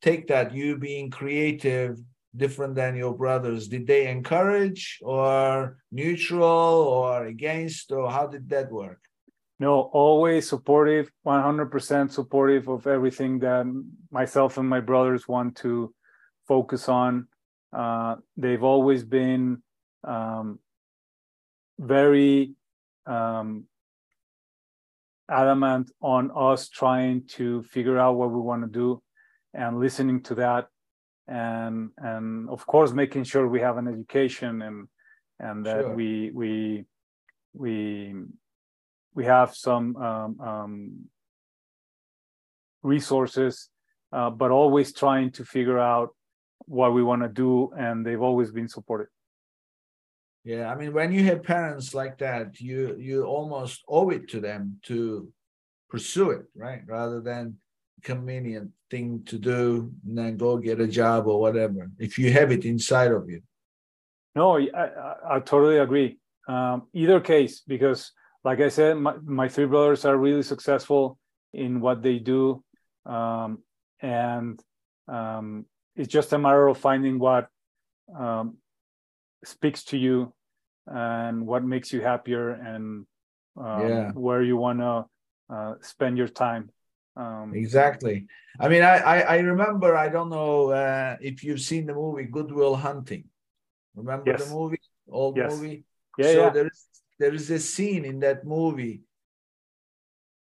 take that you being creative different than your brothers? Did they encourage or neutral or against or how did that work? No always supportive 100% supportive of everything that myself and my brothers want to focus on. Uh, they've always been um, very um, adamant on us trying to figure out what we want to do and listening to that and and of course making sure we have an education and and that sure. we we we we have some um, um, resources, uh, but always trying to figure out what we want to do, and they've always been supportive. Yeah, I mean, when you have parents like that, you you almost owe it to them to pursue it, right? Rather than convenient thing to do and then go get a job or whatever. If you have it inside of you. No, I, I, I totally agree. Um, either case, because like I said, my, my three brothers are really successful in what they do. Um, and um, it's just a matter of finding what um, speaks to you and what makes you happier and um, yeah. where you want to uh, spend your time. Um, exactly. I mean, I, I, I remember. I don't know uh, if you've seen the movie Good Will Hunting. Remember yes. the movie, old yes. movie. Yeah, so yeah. there is there is a scene in that movie.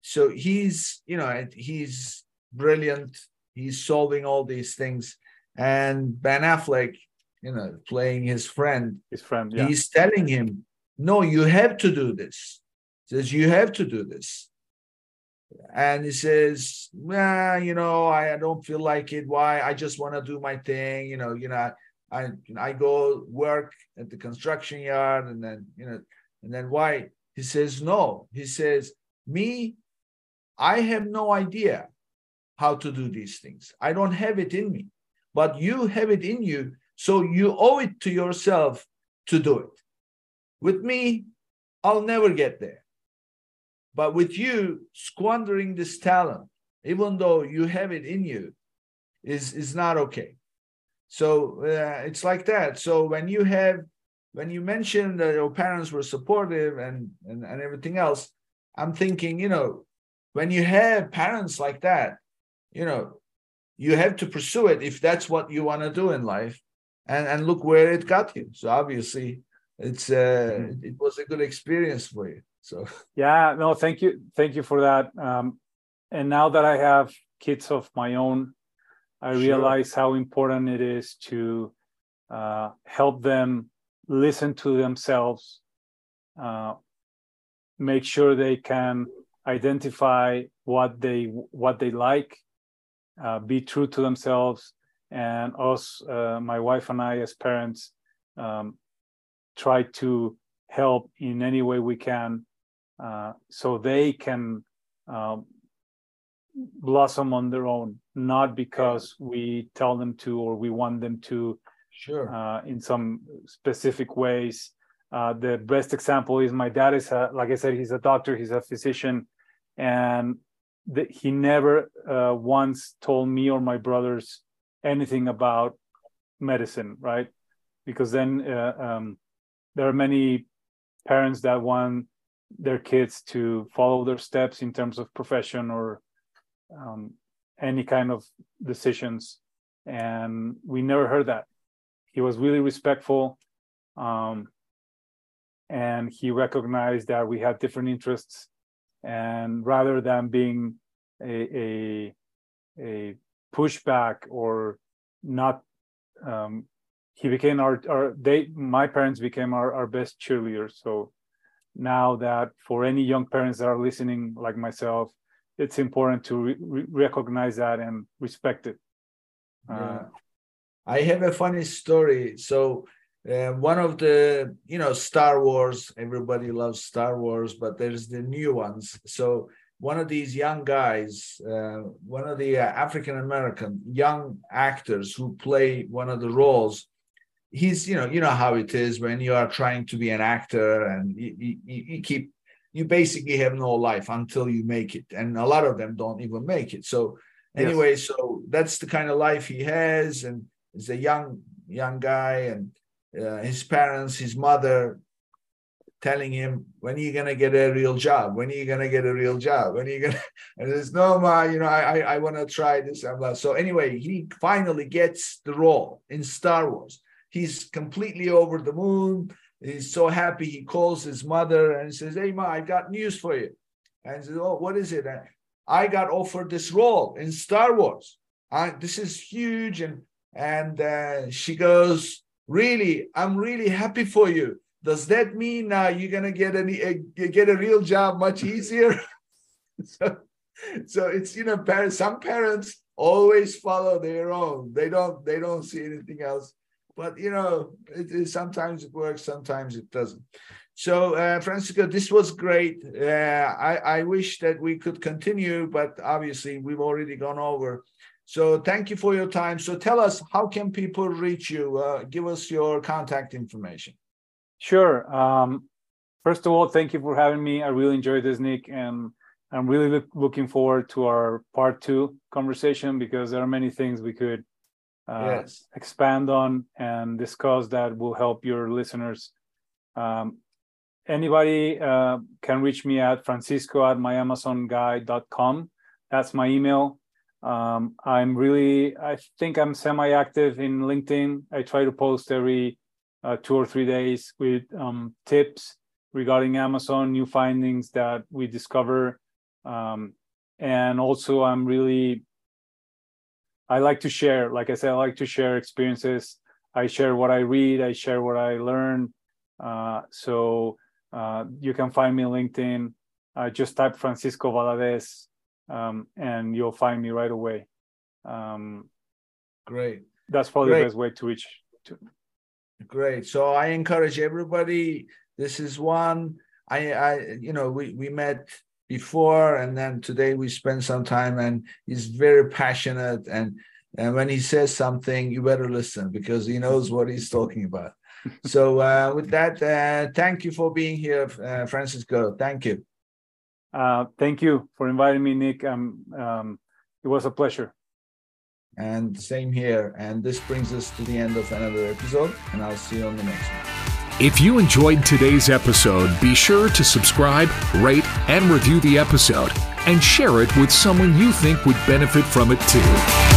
So he's you know he's brilliant. He's solving all these things, and Ben Affleck, you know, playing his friend. His friend. Yeah. He's telling him, "No, you have to do this." Says you have to do this and he says, "Nah, you know, I, I don't feel like it. Why? I just want to do my thing. You know, you know, I I go work at the construction yard, and then you know, and then why?" He says, "No." He says, "Me, I have no idea how to do these things. I don't have it in me, but you have it in you, so you owe it to yourself to do it. With me, I'll never get there." But with you squandering this talent, even though you have it in you, is is not okay. So uh, it's like that. So when you have, when you mentioned that your parents were supportive and, and and everything else, I'm thinking, you know, when you have parents like that, you know, you have to pursue it if that's what you want to do in life, and and look where it got you. So obviously, it's uh, mm-hmm. it was a good experience for you. So yeah, no, thank you, thank you for that. Um, and now that I have kids of my own, I sure. realize how important it is to uh, help them listen to themselves, uh, make sure they can identify what they what they like, uh, be true to themselves, and us, uh, my wife and I, as parents, um, try to help in any way we can uh, so they can um, blossom on their own, not because we tell them to or we want them to. Sure. Uh, in some specific ways. Uh, the best example is my dad is a, like I said, he's a doctor, he's a physician, and the, he never uh, once told me or my brothers anything about medicine, right? Because then uh, um, there are many parents that want their kids to follow their steps in terms of profession or um, any kind of decisions and we never heard that he was really respectful um, and he recognized that we had different interests and rather than being a a, a pushback or not um, he became our our they my parents became our, our best cheerleaders so now that for any young parents that are listening like myself it's important to re- recognize that and respect it. Uh, yeah. i have a funny story. So uh, one of the you know star wars everybody loves star wars but there's the new ones. So one of these young guys uh, one of the uh, african american young actors who play one of the roles he's you know you know how it is when you are trying to be an actor and you, you, you, keep you basically have no life until you make it. And a lot of them don't even make it. So anyway yes. so that's the kind of life he has and he's a young young guy and uh, his parents his mother telling him when are you gonna get a real job when are you gonna get a real job when are you gonna and says no ma you know i i, I want to try this so anyway he finally gets the role in star wars He's completely over the moon. He's so happy. He calls his mother and says, Hey, Ma, I got news for you. And says, Oh, what is it? And I got offered this role in Star Wars. I, this is huge. And and uh, she goes, Really, I'm really happy for you. does that mean now you're gonna get any uh, get a real job much easier? so, so it's you know, parents. Some parents always follow their own. They don't they don't see anything else. But you know, it, it, sometimes it works, sometimes it doesn't. So, uh, Francisco, this was great. Uh, I, I wish that we could continue, but obviously we've already gone over. So, thank you for your time. So, tell us how can people reach you? Uh, give us your contact information. Sure. Um, first of all, thank you for having me. I really enjoyed this, Nick, and I'm really look, looking forward to our part two conversation because there are many things we could uh, yes. expand on and discuss that will help your listeners. Um, anybody uh, can reach me at francisco at myamazonguy.com. That's my email. Um, I'm really, I think I'm semi active in LinkedIn. I try to post every uh, two or three days with um, tips regarding Amazon, new findings that we discover. Um, and also, I'm really, I like to share, like I said, I like to share experiences. I share what I read, I share what I learn. Uh, so uh, you can find me on LinkedIn. Uh, just type Francisco Valadez, um, and you'll find me right away. Um, Great. That's probably Great. the best way to reach. To... Great. So I encourage everybody. This is one. I, I, you know, we we met before, and then today we spent some time, and he's very passionate. And and when he says something, you better listen because he knows what he's talking about so uh, with that, uh, thank you for being here, uh, Francisco. Thank you. Uh, thank you for inviting me, Nick. Um, um, it was a pleasure. And the same here. And this brings us to the end of another episode, and I'll see you on the next one. If you enjoyed today's episode, be sure to subscribe, rate, and review the episode, and share it with someone you think would benefit from it too.